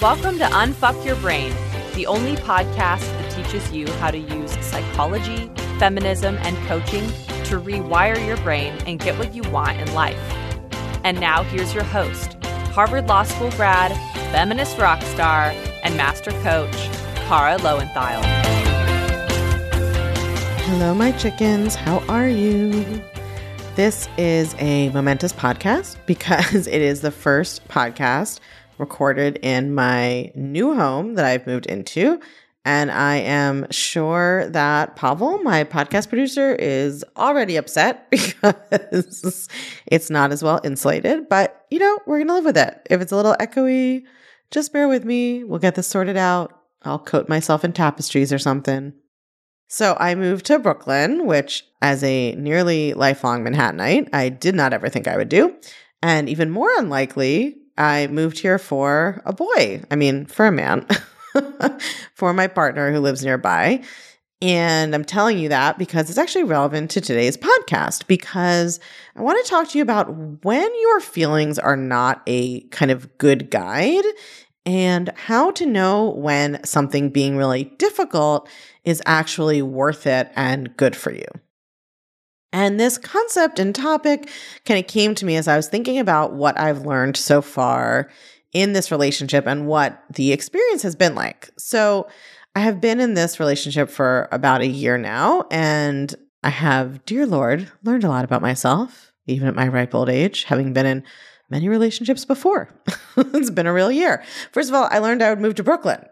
Welcome to Unfuck Your Brain, the only podcast that teaches you how to use psychology, feminism, and coaching to rewire your brain and get what you want in life. And now here's your host, Harvard Law School grad, feminist rock star, and master coach, Kara Loewentheil. Hello, my chickens. How are you? This is a momentous podcast because it is the first podcast recorded in my new home that I've moved into. And I am sure that Pavel, my podcast producer, is already upset because it's not as well insulated. But, you know, we're going to live with it. If it's a little echoey, just bear with me. We'll get this sorted out. I'll coat myself in tapestries or something. So I moved to Brooklyn, which, as a nearly lifelong Manhattanite, I did not ever think I would do. And even more unlikely, I moved here for a boy. I mean, for a man, for my partner who lives nearby. And I'm telling you that because it's actually relevant to today's podcast because I want to talk to you about when your feelings are not a kind of good guide and how to know when something being really difficult is actually worth it and good for you. And this concept and topic kind of came to me as I was thinking about what I've learned so far in this relationship and what the experience has been like. So, I have been in this relationship for about a year now, and I have, dear Lord, learned a lot about myself, even at my ripe old age, having been in many relationships before. it's been a real year. First of all, I learned I would move to Brooklyn,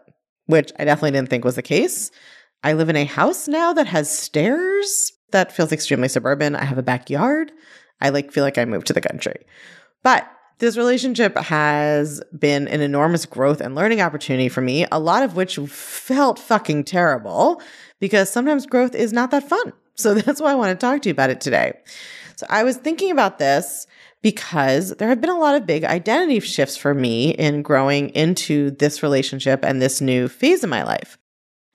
which I definitely didn't think was the case. I live in a house now that has stairs that feels extremely suburban. I have a backyard. I like feel like I moved to the country. But this relationship has been an enormous growth and learning opportunity for me, a lot of which felt fucking terrible because sometimes growth is not that fun. So that's why I want to talk to you about it today. So I was thinking about this because there have been a lot of big identity shifts for me in growing into this relationship and this new phase of my life.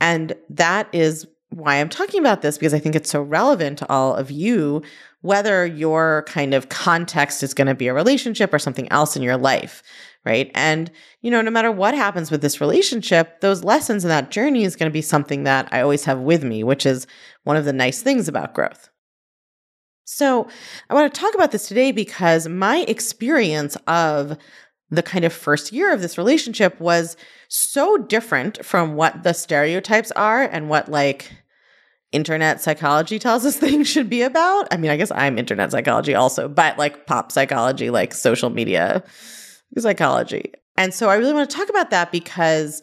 And that is why I'm talking about this because I think it's so relevant to all of you, whether your kind of context is going to be a relationship or something else in your life, right? And, you know, no matter what happens with this relationship, those lessons in that journey is going to be something that I always have with me, which is one of the nice things about growth. So I want to talk about this today because my experience of the kind of first year of this relationship was so different from what the stereotypes are and what like internet psychology tells us things should be about. I mean, I guess I'm internet psychology also, but like pop psychology, like social media psychology. And so I really want to talk about that because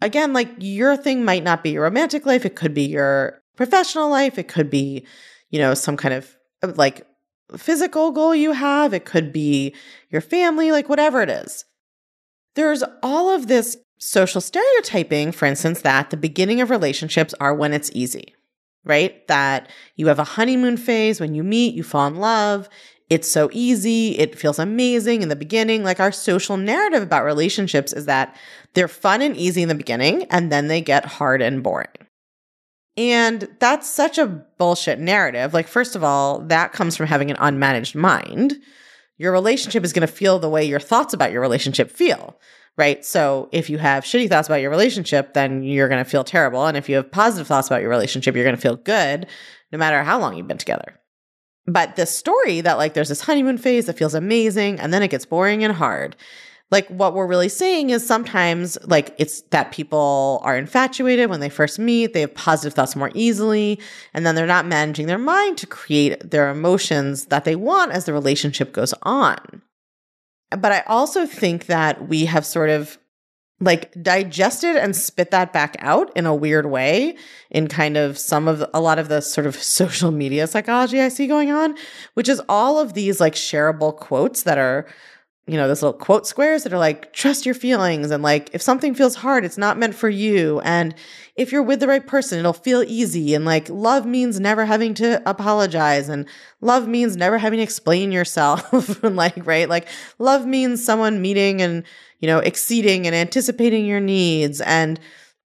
again, like your thing might not be your romantic life, it could be your professional life, it could be, you know, some kind of like physical goal you have, it could be your family, like whatever it is. There's all of this social stereotyping, for instance, that the beginning of relationships are when it's easy right? That you have a honeymoon phase when you meet, you fall in love. It's so easy. It feels amazing in the beginning. Like our social narrative about relationships is that they're fun and easy in the beginning and then they get hard and boring. And that's such a bullshit narrative. Like, first of all, that comes from having an unmanaged mind. Your relationship is going to feel the way your thoughts about your relationship feel right? So if you have shitty thoughts about your relationship, then you're going to feel terrible. And if you have positive thoughts about your relationship, you're going to feel good no matter how long you've been together. But the story that like there's this honeymoon phase that feels amazing and then it gets boring and hard. Like what we're really saying is sometimes like it's that people are infatuated when they first meet, they have positive thoughts more easily, and then they're not managing their mind to create their emotions that they want as the relationship goes on. But I also think that we have sort of like digested and spit that back out in a weird way in kind of some of the, a lot of the sort of social media psychology I see going on, which is all of these like shareable quotes that are you know, those little quote squares that are like, trust your feelings. And like, if something feels hard, it's not meant for you. And if you're with the right person, it'll feel easy. And like, love means never having to apologize. And love means never having to explain yourself. and like, right? Like, love means someone meeting and, you know, exceeding and anticipating your needs. And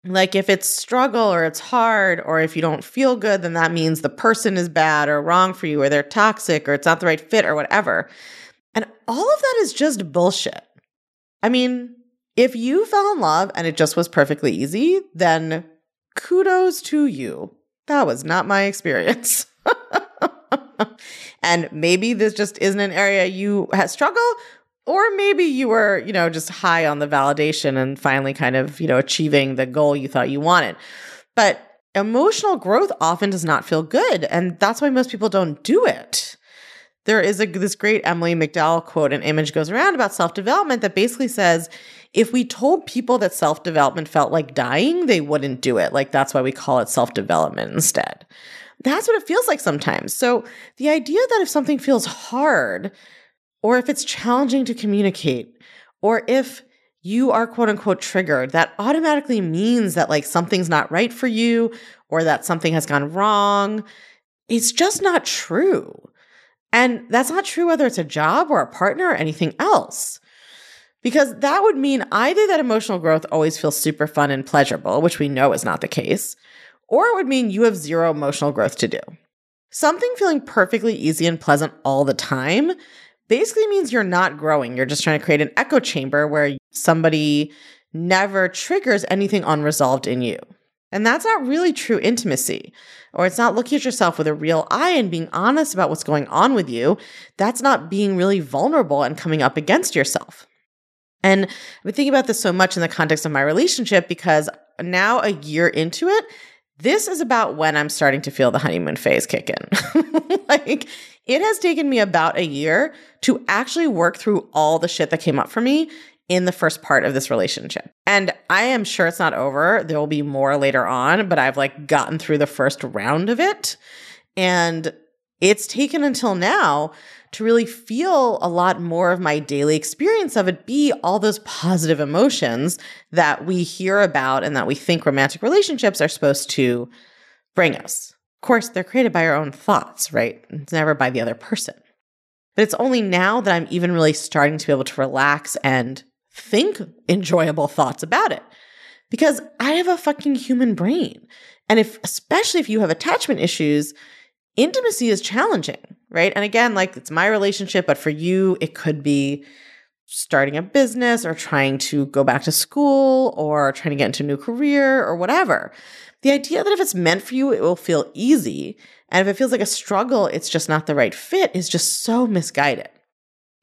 like, if it's struggle or it's hard, or if you don't feel good, then that means the person is bad or wrong for you, or they're toxic, or it's not the right fit, or whatever. And all of that is just bullshit. I mean, If you fell in love and it just was perfectly easy, then kudos to you. That was not my experience. and maybe this just isn't an area you have struggle or maybe you were, you know, just high on the validation and finally kind of, you know, achieving the goal you thought you wanted. But emotional growth often does not feel good. And that's why most people don't do it. There is a, this great Emily McDowell quote, an image goes around about self development that basically says if we told people that self development felt like dying, they wouldn't do it. Like that's why we call it self development instead. That's what it feels like sometimes. So the idea that if something feels hard, or if it's challenging to communicate, or if you are quote unquote triggered, that automatically means that like something's not right for you or that something has gone wrong. It's just not true. And that's not true whether it's a job or a partner or anything else. Because that would mean either that emotional growth always feels super fun and pleasurable, which we know is not the case, or it would mean you have zero emotional growth to do. Something feeling perfectly easy and pleasant all the time basically means you're not growing. You're just trying to create an echo chamber where somebody never triggers anything unresolved in you. And that's not really true intimacy, or it's not looking at yourself with a real eye and being honest about what's going on with you. That's not being really vulnerable and coming up against yourself. And I've been thinking about this so much in the context of my relationship because now, a year into it, this is about when I'm starting to feel the honeymoon phase kick in. like, it has taken me about a year to actually work through all the shit that came up for me in the first part of this relationship. And I am sure it's not over. There will be more later on, but I've like gotten through the first round of it. And it's taken until now to really feel a lot more of my daily experience of it be all those positive emotions that we hear about and that we think romantic relationships are supposed to bring us. Of course, they're created by our own thoughts, right? It's never by the other person. But it's only now that I'm even really starting to be able to relax and think enjoyable thoughts about it. Because I have a fucking human brain. And if, especially if you have attachment issues, intimacy is challenging, right? And again, like it's my relationship, but for you, it could be starting a business or trying to go back to school or trying to get into a new career or whatever. The idea that if it's meant for you, it will feel easy. And if it feels like a struggle, it's just not the right fit is just so misguided.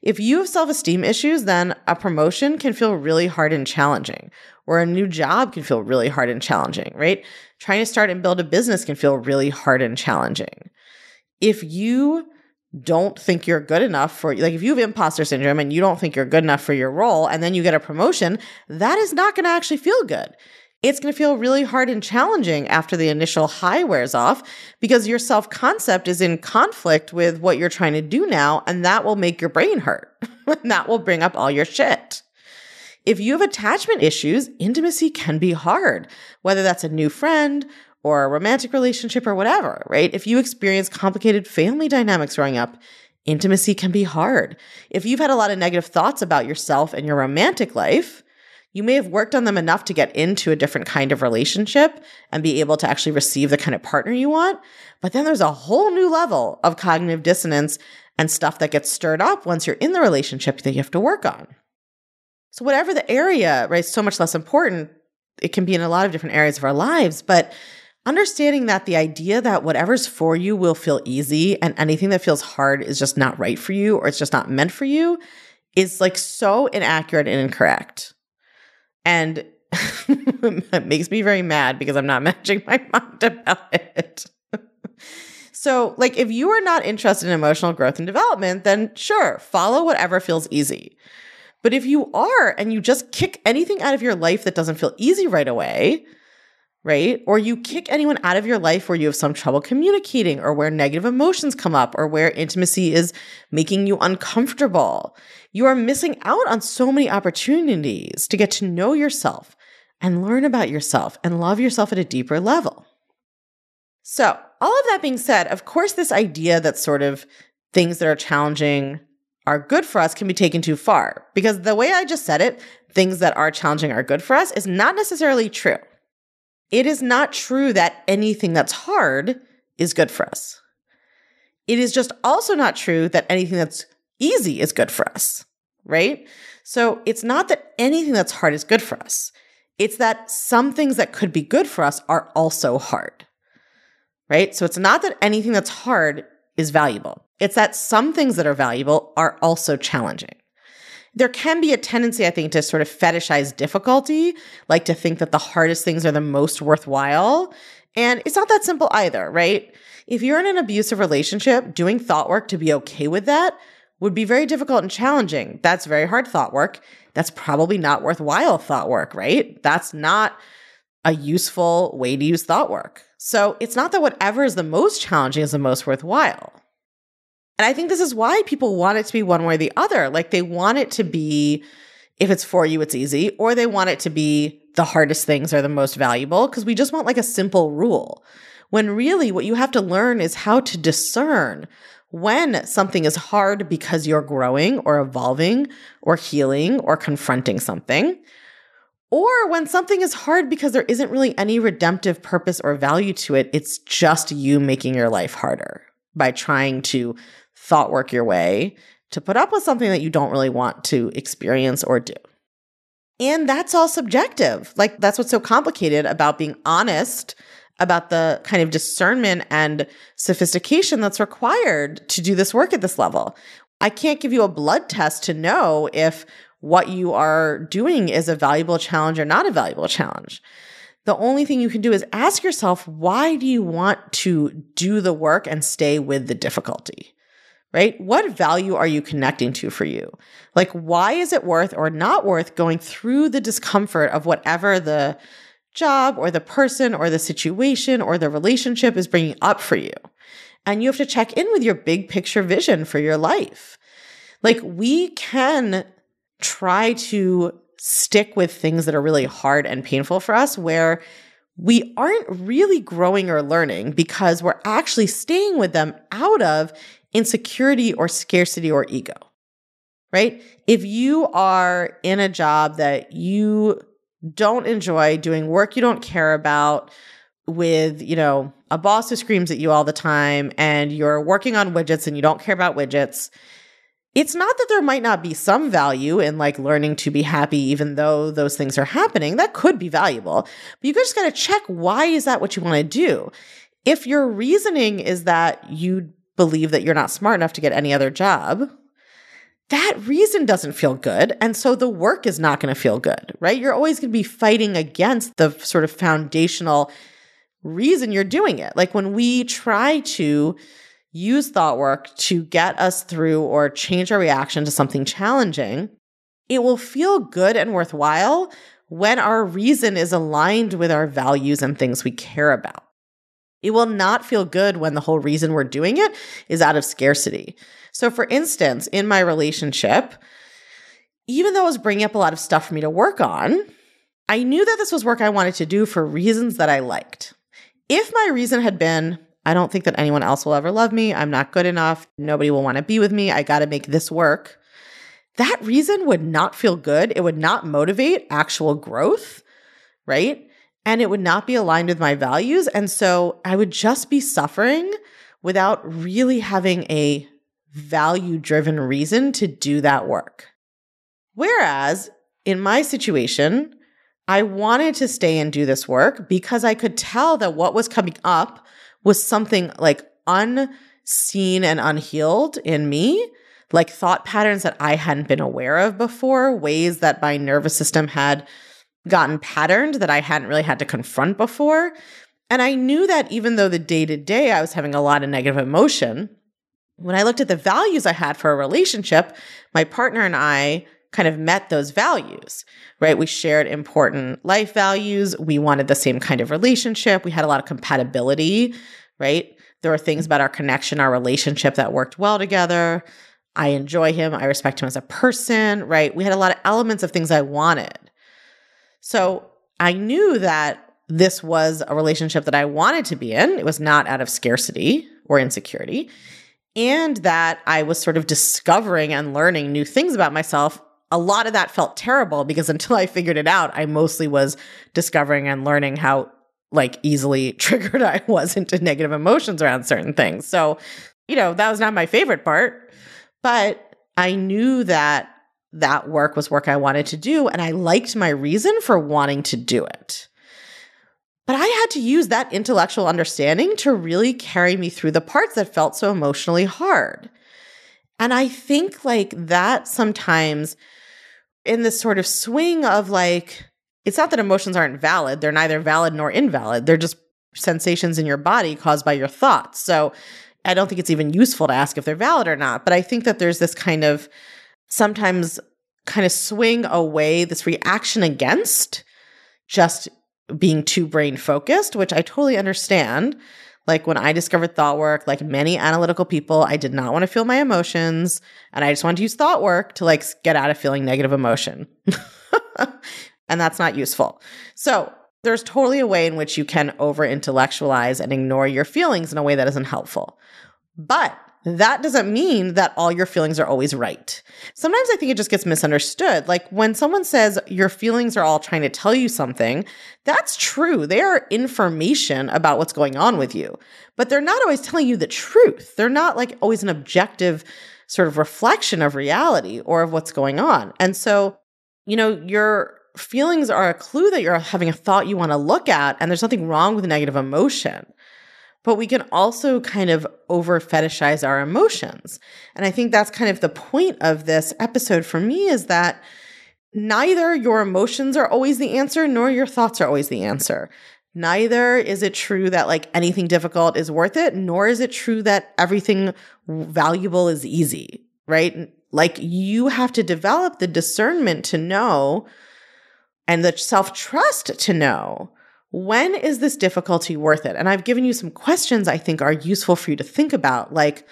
If you have self esteem issues, then a promotion can feel really hard and challenging, or a new job can feel really hard and challenging, right? Trying to start and build a business can feel really hard and challenging. If you don't think you're good enough for like if you have imposter syndrome and you don't think you're good enough for your role and then you get a promotion that is not going to actually feel good it's going to feel really hard and challenging after the initial high wears off because your self concept is in conflict with what you're trying to do now. And that will make your brain hurt. that will bring up all your shit. If you have attachment issues, intimacy can be hard, whether that's a new friend or a romantic relationship or whatever, right? If you experience complicated family dynamics growing up, intimacy can be hard. If you've had a lot of negative thoughts about yourself and your romantic life, you may have worked on them enough to get into a different kind of relationship and be able to actually receive the kind of partner you want. But then there's a whole new level of cognitive dissonance and stuff that gets stirred up once you're in the relationship that you have to work on. So, whatever the area, right, so much less important. It can be in a lot of different areas of our lives, but understanding that the idea that whatever's for you will feel easy and anything that feels hard is just not right for you or it's just not meant for you is like so inaccurate and incorrect. And it makes me very mad because I'm not matching my mind about it. so, like, if you are not interested in emotional growth and development, then sure, follow whatever feels easy. But if you are and you just kick anything out of your life that doesn't feel easy right away, right? Or you kick anyone out of your life where you have some trouble communicating or where negative emotions come up or where intimacy is making you uncomfortable. You are missing out on so many opportunities to get to know yourself and learn about yourself and love yourself at a deeper level. So, all of that being said, of course, this idea that sort of things that are challenging are good for us can be taken too far because the way I just said it, things that are challenging are good for us, is not necessarily true. It is not true that anything that's hard is good for us. It is just also not true that anything that's easy is good for us, right? So it's not that anything that's hard is good for us. It's that some things that could be good for us are also hard, right? So it's not that anything that's hard is valuable. It's that some things that are valuable are also challenging. There can be a tendency, I think, to sort of fetishize difficulty, like to think that the hardest things are the most worthwhile. And it's not that simple either, right? If you're in an abusive relationship, doing thought work to be okay with that would be very difficult and challenging. That's very hard thought work. That's probably not worthwhile thought work, right? That's not a useful way to use thought work. So it's not that whatever is the most challenging is the most worthwhile. And I think this is why people want it to be one way or the other. Like they want it to be, if it's for you, it's easy, or they want it to be the hardest things are the most valuable because we just want like a simple rule. When really what you have to learn is how to discern when something is hard because you're growing or evolving or healing or confronting something, or when something is hard because there isn't really any redemptive purpose or value to it, it's just you making your life harder by trying to thought work your way to put up with something that you don't really want to experience or do. And that's all subjective. Like, that's what's so complicated about being honest about the kind of discernment and sophistication that's required to do this work at this level. I can't give you a blood test to know if what you are doing is a valuable challenge or not a valuable challenge. The only thing you can do is ask yourself, why do you want to do the work and stay with the difficulty? Right? What value are you connecting to for you? Like, why is it worth or not worth going through the discomfort of whatever the job or the person or the situation or the relationship is bringing up for you. And you have to check in with your big picture vision for your life. Like we can try to stick with things that are really hard and painful for us where we aren't really growing or learning because we're actually staying with them out of insecurity or scarcity or ego. Right? If you are in a job that you don't enjoy doing work you don't care about with, you know, a boss who screams at you all the time and you're working on widgets and you don't care about widgets, it's not that there might not be some value in like learning to be happy even though those things are happening. That could be valuable. But you just got to check why is that what you want to do? If your reasoning is that you believe that you're not smart enough to get any other job, that reason doesn't feel good. And so the work is not going to feel good, right? You're always going to be fighting against the sort of foundational reason you're doing it. Like when we try to use thought work to get us through or change our reaction to something challenging, it will feel good and worthwhile when our reason is aligned with our values and things we care about. It will not feel good when the whole reason we're doing it is out of scarcity. So, for instance, in my relationship, even though it was bringing up a lot of stuff for me to work on, I knew that this was work I wanted to do for reasons that I liked. If my reason had been, I don't think that anyone else will ever love me, I'm not good enough, nobody will want to be with me, I got to make this work, that reason would not feel good. It would not motivate actual growth, right? And it would not be aligned with my values. And so I would just be suffering without really having a value driven reason to do that work. Whereas in my situation, I wanted to stay and do this work because I could tell that what was coming up was something like unseen and unhealed in me, like thought patterns that I hadn't been aware of before, ways that my nervous system had gotten patterned that I hadn't really had to confront before. And I knew that even though the day to day I was having a lot of negative emotion, when I looked at the values I had for a relationship, my partner and I kind of met those values, right? We shared important life values. We wanted the same kind of relationship. We had a lot of compatibility, right? There were things about our connection, our relationship that worked well together. I enjoy him. I respect him as a person, right? We had a lot of elements of things I wanted. So I knew that this was a relationship that I wanted to be in. It was not out of scarcity or insecurity and that I was sort of discovering and learning new things about myself. A lot of that felt terrible because until I figured it out, I mostly was discovering and learning how like easily triggered I was into negative emotions around certain things. So, you know, that was not my favorite part, but I knew that that work was work I wanted to do and I liked my reason for wanting to do it. But I had to use that intellectual understanding to really carry me through the parts that felt so emotionally hard. And I think like that sometimes in this sort of swing of like, it's not that emotions aren't valid, they're neither valid nor invalid. They're just sensations in your body caused by your thoughts. So I don't think it's even useful to ask if they're valid or not. But I think that there's this kind of sometimes kind of swing away, this reaction against just being too brain focused, which I totally understand. Like when I discovered thought work, like many analytical people, I did not want to feel my emotions and I just wanted to use thought work to like get out of feeling negative emotion. and that's not useful. So there's totally a way in which you can over intellectualize and ignore your feelings in a way that isn't helpful. But that doesn't mean that all your feelings are always right. Sometimes I think it just gets misunderstood. Like when someone says your feelings are all trying to tell you something, that's true. They are information about what's going on with you, but they're not always telling you the truth. They're not like always an objective sort of reflection of reality or of what's going on. And so, you know, your feelings are a clue that you're having a thought you want to look at, and there's nothing wrong with negative emotion but we can also kind of over fetishize our emotions. And I think that's kind of the point of this episode for me is that neither your emotions are always the answer, nor your thoughts are always the answer. Neither is it true that like anything difficult is worth it, nor is it true that everything valuable is easy, right? Like you have to develop the discernment to know and the self trust to know when is this difficulty worth it? And I've given you some questions I think are useful for you to think about, like,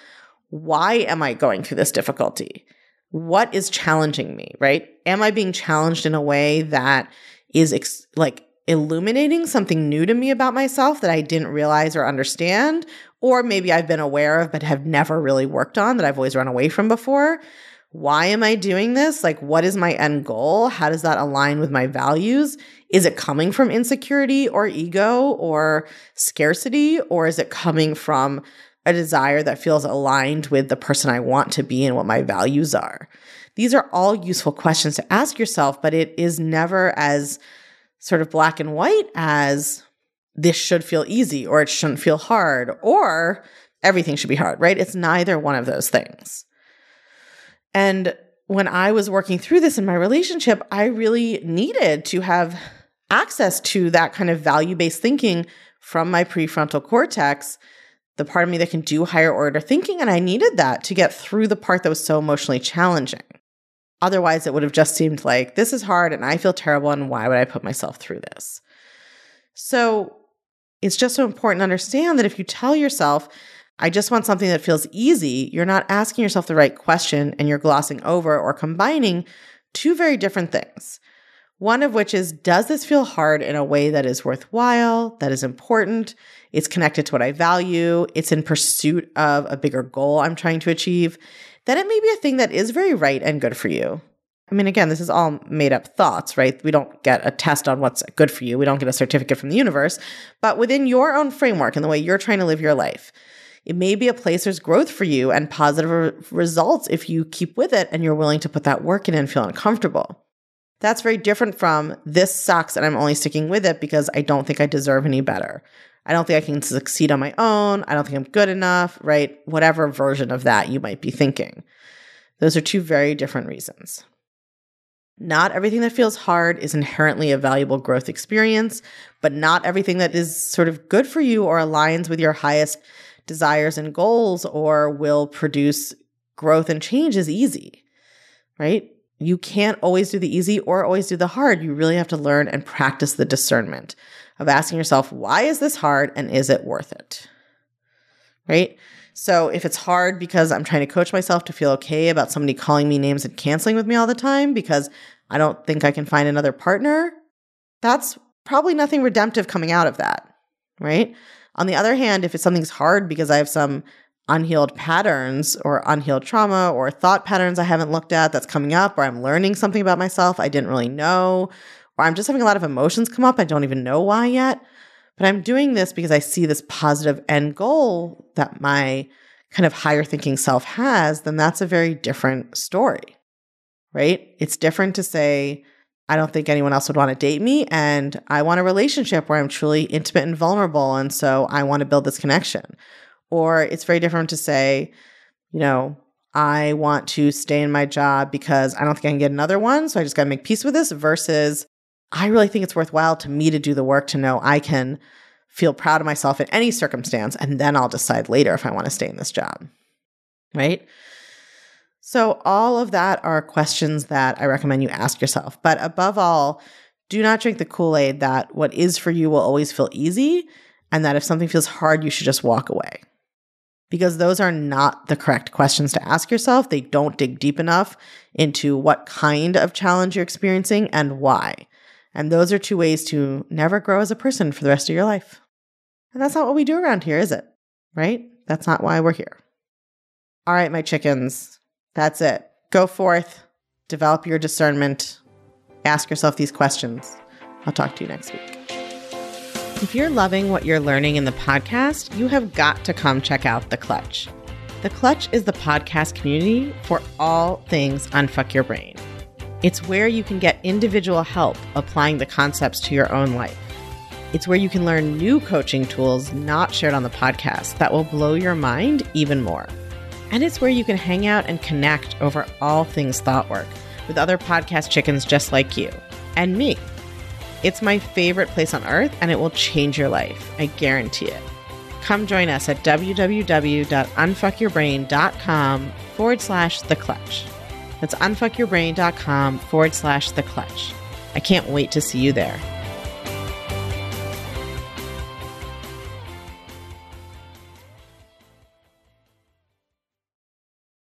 why am I going through this difficulty? What is challenging me, right? Am I being challenged in a way that is ex- like illuminating something new to me about myself that I didn't realize or understand? Or maybe I've been aware of but have never really worked on that I've always run away from before? Why am I doing this? Like, what is my end goal? How does that align with my values? Is it coming from insecurity or ego or scarcity? Or is it coming from a desire that feels aligned with the person I want to be and what my values are? These are all useful questions to ask yourself, but it is never as sort of black and white as this should feel easy or it shouldn't feel hard or everything should be hard, right? It's neither one of those things. And when I was working through this in my relationship, I really needed to have access to that kind of value based thinking from my prefrontal cortex, the part of me that can do higher order thinking. And I needed that to get through the part that was so emotionally challenging. Otherwise, it would have just seemed like this is hard and I feel terrible. And why would I put myself through this? So it's just so important to understand that if you tell yourself, I just want something that feels easy, you're not asking yourself the right question and you're glossing over or combining two very different things. One of which is Does this feel hard in a way that is worthwhile, that is important? It's connected to what I value, it's in pursuit of a bigger goal I'm trying to achieve. Then it may be a thing that is very right and good for you. I mean, again, this is all made up thoughts, right? We don't get a test on what's good for you. We don't get a certificate from the universe. But within your own framework and the way you're trying to live your life, it may be a place there's growth for you and positive re- results if you keep with it and you're willing to put that work in and feel uncomfortable. That's very different from this sucks and I'm only sticking with it because I don't think I deserve any better. I don't think I can succeed on my own. I don't think I'm good enough, right? Whatever version of that you might be thinking. Those are two very different reasons. Not everything that feels hard is inherently a valuable growth experience, but not everything that is sort of good for you or aligns with your highest desires and goals or will produce growth and change is easy, right? You can't always do the easy or always do the hard. You really have to learn and practice the discernment of asking yourself, why is this hard and is it worth it? Right? So if it's hard because I'm trying to coach myself to feel okay about somebody calling me names and canceling with me all the time because I don't think I can find another partner, that's probably nothing redemptive coming out of that, right? On the other hand, if it's something's hard because I have some unhealed patterns or unhealed trauma or thought patterns I haven't looked at that's coming up, or I'm learning something about myself I didn't really know, or I'm just having a lot of emotions come up, I don't even know why yet. But I'm doing this because I see this positive end goal that my kind of higher thinking self has, then that's a very different story. right? It's different to say, I don't think anyone else would want to date me. And I want a relationship where I'm truly intimate and vulnerable. And so I want to build this connection. Or it's very different to say, you know, I want to stay in my job because I don't think I can get another one. So I just got to make peace with this versus I really think it's worthwhile to me to do the work to know I can feel proud of myself in any circumstance. And then I'll decide later if I want to stay in this job. Right. So, all of that are questions that I recommend you ask yourself. But above all, do not drink the Kool Aid that what is for you will always feel easy, and that if something feels hard, you should just walk away. Because those are not the correct questions to ask yourself. They don't dig deep enough into what kind of challenge you're experiencing and why. And those are two ways to never grow as a person for the rest of your life. And that's not what we do around here, is it? Right? That's not why we're here. All right, my chickens. That's it. Go forth, develop your discernment, ask yourself these questions. I'll talk to you next week. If you're loving what you're learning in the podcast, you have got to come check out The Clutch. The Clutch is the podcast community for all things Unfuck Your Brain. It's where you can get individual help applying the concepts to your own life. It's where you can learn new coaching tools not shared on the podcast that will blow your mind even more. And it's where you can hang out and connect over all things thought work with other podcast chickens just like you and me. It's my favorite place on earth and it will change your life. I guarantee it. Come join us at www.unfuckyourbrain.com forward slash the clutch. That's unfuckyourbrain.com forward slash the clutch. I can't wait to see you there.